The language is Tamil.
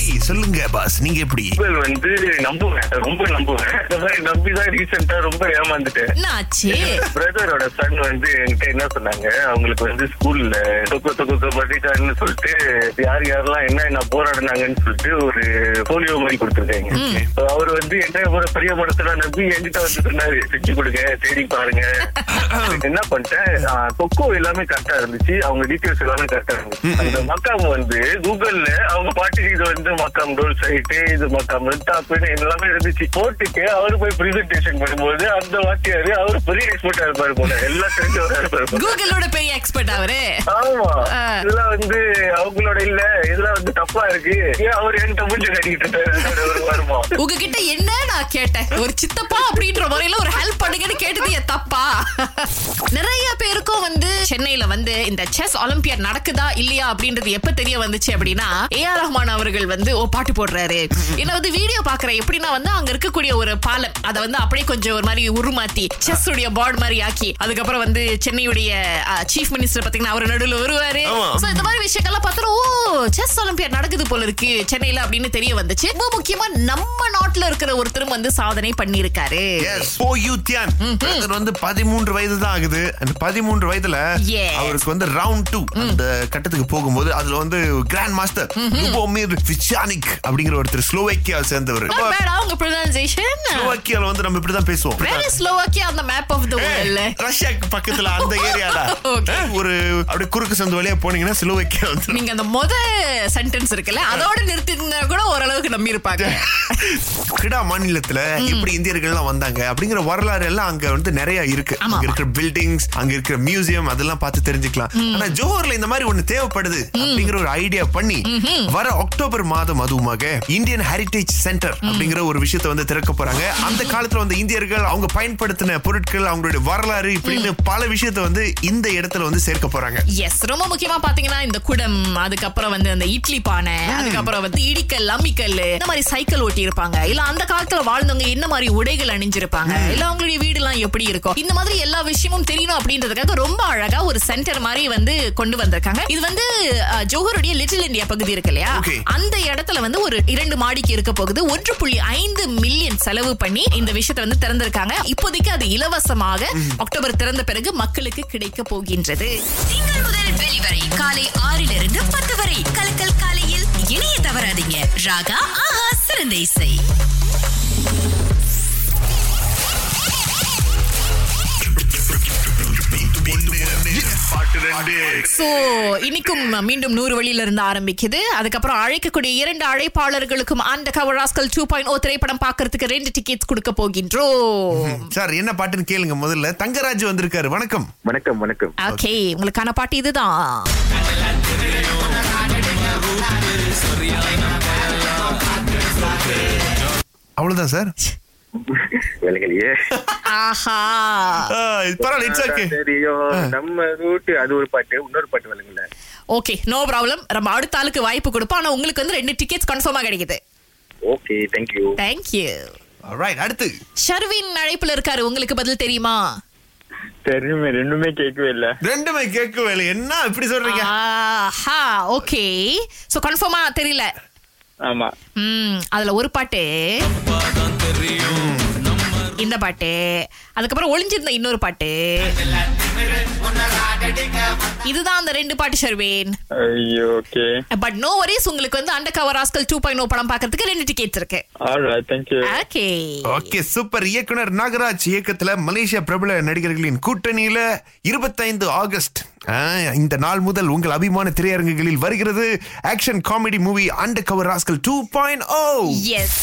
சொல்லுங்க பாஸ் நீங்க எப்படி? வந்து நம்புவேன். ரொம்ப நம்புவேன். நம்பி தான் ரீசெண்டா ரொம்ப ஏமாந்துட்டேன். பிரதரோட சன் வந்து என்கிட்ட என்ன சொன்னாங்க? அவங்களுக்கு வந்து ஸ்கூல்ல தொக்கு தொக்கு படிக்காருன்னு சொல்லிட்டு யார் யாரெல்லாம் என்ன என்ன போராடினாங்கன்னு சொல்லிட்டு ஒரு போலியோ மாதிரி கொடுத்துருக்காங்க. So அவர் வந்து என்ன பெரிய மனசுல நம்பி என்கிட்ட வந்து சொன்னாரு செஞ்சு கொடுங்க தேடி பாருங்க. என்ன பண்ணிட்டேன்? கொக்கோ எல்லாமே கரெக்டா இருந்துச்சு. அவங்க டீட்டெயில்ஸ் எல்லாமே கரெக்டா இருந்துச்சு. அந்த மக்காம் வந்து கூகுள்ல அவங்க பாட்டுக்கு இது வந்து மக்காம் டோல் சைட்டு இது மக்காம் டாப்னு எல்லாமே இருந்துச்சு. போட்டுட்டு அவரு போய் பிரசன்டேஷன் பண்ணும்போது அந்த வாத்தியாரு அவரு பெரிய எக்ஸ்பர்ட்டா இருப்பாரு போல. எல்லாம் தெரிஞ்சவரா இருப்பாரு. கூகுளோட பெரிய எக்ஸ்பர்ட் அவரு. ஆமா. இதெல்லாம் வந்து அவங்களோட இல்ல. இதெல்லாம் வந்து தப்பா இருக்கு. ஏன் அவர் என்கிட்ட மூஞ்ச கட்டிக்கிட்டு இருக்காரு? ஒரு வருமா? உங்ககிட்ட என்ன நான் கேட்டேன்? ஒரு சித்தப்பா அப்படின்ற முறையில ஒரு ஹெல்ப் பண்ணுங்கன்னு கேட்டது தப்பா? நிறைய பேருக்கும் வந்து சென்னையில வந்து இந்த செஸ் ஒலிம்பியாட் நடக்குதா இல்லையா அப்படின்றது எப்ப தெரிய வந்துச்சு அப்படின்னா ஏ ஆர் ரஹ்மான் அவர்கள் வந்து ஓ பாட்டு போடுறாரு. என்ன வந்து வீடியோ பாக்குறேன் எப்படின்னா வந்து அங்க இருக்கக்கூடிய ஒரு பாலம் அதை வந்து அப்படியே கொஞ்சம் ஒரு மாதிரி உருமாத்தி செஸ் உடைய போர்டு மாதிரி ஆக்கி அதுக்கப்புறம் வந்து சென்னையுடைய சீஃப் மினிஸ்டர் பாத்தீங்கன்னா அவர் நடுவில் வருவாரு. இந்த மாதிரி விஷயங்கள்லாம் பார்த்தா ஓ செஸ் ஒலிம்பியாட் நடக்குது போல இருக்கு சென்னையில அப்படின்னு தெரிய வந்துச்சு. ரொம்ப முக்கியமா நம்ம நாட்டுல இருக்கிற ஒருத்தரும் வந்து சாதனை பண்ணிருக்காரு வந்து பதிமூன்று வயது தான் ஆகுது. அந்த பதிமூன்று வயதுல Yes. அவருக்கு வந்து ரவுண்ட் டூ அந்த கட்டத்துக்கு போகும்போது அதுல வந்து கிராண்ட் மாஸ்டர் லுபோமிர் விச்சானிக் அப்படிங்கிற ஒருத்தர் ஸ்லோவேக்கியா சேர்ந்தவர். ப்ரொனன்சியேஷன் ஸ்லோவேக்கியால வந்து நம்ம இப்படிதான் பேசுவோம். வேர் இஸ் ஸ்லோவாக்கியா அந்த மேப் ஆஃப் த வேர்ல்ட் ரஷ்யாக்கு பக்கத்துல அந்த ஏரியால. ஒரு அப்படியே குறுக்கு சந்து வழியா போனீங்கன்னா ஸ்லோவேக்கியா வந்து நீங்க அந்த முத சென்டென்ஸ் இருக்குல்ல அதோட நிறுத்திருந்தா கூட ஓரளவுக்கு நம்பி இருப்பாங்க கிடா மாநிலத்துல எப்படி இந்தியர்கள் எல்லாம் வந்தாங்க அப்படிங்கிற வரலாறு எல்லாம் அங்க வந்து நிறைய இருக்கு. அங்க இருக்கிற பில்டிங்ஸ் அங்க இருக்கிற மியூசியம் அதெல்லாம் பார்த்து தெரிஞ்சுக்கலாம். ஆனா ஜோஹர்ல இந்த மாதிரி ஒண்ணு தேவைப்படுது அப்படிங்கிற ஒரு ஐடியா பண்ணி வர அக்டோபர் மாதம் அதுவுமாக இந்தியன் ஹெரிடேஜ் சென்டர் அப்படிங்கிற ஒரு விஷயத்தை வந்து திறக்க போறாங்க. அந்த காலத்துல வந்து இந்தியர்கள் அவங்க பயன்படுத்தின பொருட்கள் அவங்களுடைய வரலாறு இப்படின்னு பல விஷயத்தை வந்து இந்த இடத்துல வந்து சேர்க்க போறாங்க. எஸ் ரொம்ப முக்கியமா பாத்தீங்கன்னா இந்த குடம் அதுக்கப்புறம் வந்து அந்த இட்லி பானை அதுக்கப்புறம் வந்து இடிக்கல் அம்மிக்கல் இந்த மாதிரி சைக்கிள் ஓட்டி இருப்பாங்க இல்ல அந்த காலத்துல வாழ்ந்தவங்க என்ன மாதிரி உடைகள் அணிஞ்சிருப்பாங்க? இல்ல அவங்களுடைய வீடு எல்லாம் எப்படி இருக்கும்? இந்த மாதிரி எல்லா விஷயமும் தெரியணும் அப்படின்றதுக்காக ரொம்ப அழகா ஒரு சென்டர் மாதிரி வந்து கொண்டு வந்திருக்காங்க. இது வந்து ஜோஹருடைய லிட்டில் இந்தியா பகுதி இருக்கு இல்லையா. அந்த இடத்துல வந்து ஒரு இரண்டு மாடிக்கு இருக்க போகுது. ஒன்று புள்ளி ஐந்து மில்லியன் செலவு பண்ணி இந்த விஷயத்தை வந்து திறந்திருக்காங்க. இப்போதைக்கு அது இலவசமாக அக்டோபர் திறந்த பிறகு மக்களுக்கு கிடைக்க போகின்றது. திங்கள் முதல் வெளிவரை காலை ஆறிலிருந்து பத்து வரை. கலக்கல் காலையில் இணைய தவறாதீங்க. ராகா ஆஹா சிறந்த இசை. சோ இன்னைக்கும் மீண்டும் நூறு வழியில இருந்து ஆரம்பிக்குது. அதுக்கப்புறம் அழைக்கக்கூடிய இரண்டு அழைப்பாளர்களுக்கும் அந்த கவராஸ்கல் டூ பாயிண்ட் ஓ திரைப்படம் பார்க்கறதுக்கு ரெண்டு டிக்கெட்ஸ் கொடுக்க போகின்றோம். சார் என்ன பாட்டுன்னு கேளுங்க முதல்ல. தங்கராஜ் வந்திருக்காரு. வணக்கம். வணக்கம் வணக்கம். ஓகே. உங்களுக்கான பாட்டு இதுதான். அவ்வளவுதான் சார்? தெரியும். நம்ம ரூட் அது ஒரு பாட்டு இன்னொரு பாட்டு வேலைங்கள ஓகே நோ ப்ராப்ளம் நம்ம அடுத்த ஆளுக்கு வாய்ப்பு கொடுப்போம். ஆனா உங்களுக்கு வந்து ரெண்டு டிக்கெட்ஸ் கன்ஃபார்மா கிடைக்குது. ஓகே தேங்க்யூ தேங்க்யூ ரைட் அடுத்து. ஷர்வின் அழைப்புல இருக்காரு. உங்களுக்கு பதில் தெரியுமா? தெரியுமே ரெண்டுமே கேட்கவே இல்ல. ரெண்டுமே கேட்கவே இல்லை. என்ன இப்படி சொல்றீங்க? ஆஹா ஓகே சோ கன்ஃபார்மா தெரியல. ஆமா. ம் அதுல ஒரு பாட்டு. இந்த பாட்டு. அதுக்கப்புறம் ஒளிஞ்சிருந்த இன்னொரு பாட்டு. இதுதான் அந்த ரெண்டு பாட்டு ஷர்வேன். ஐயோ ஓகே. பட் நோ வரிஸ் உங்களுக்கு வந்து under cover rascal two point படம் பார்க்கறதுக்கு ரெண்டு டிக்கெட்ஸ் இருக்கு. ஆல்ரைட் ஓகே ஓகே சூப்பர் இயக்குனர் நாகராஜ் இயக்கத்துல மலேசியா பிரபல நடிகர்களின் கூட்டணியில இருபத்தைந்து ஆகஸ்ட் ஆ, இந்த நாள் முதல் உங்கள் அபிமான திரையரங்குகளில் வருகிறது action comedy movie under cover rascal two point O S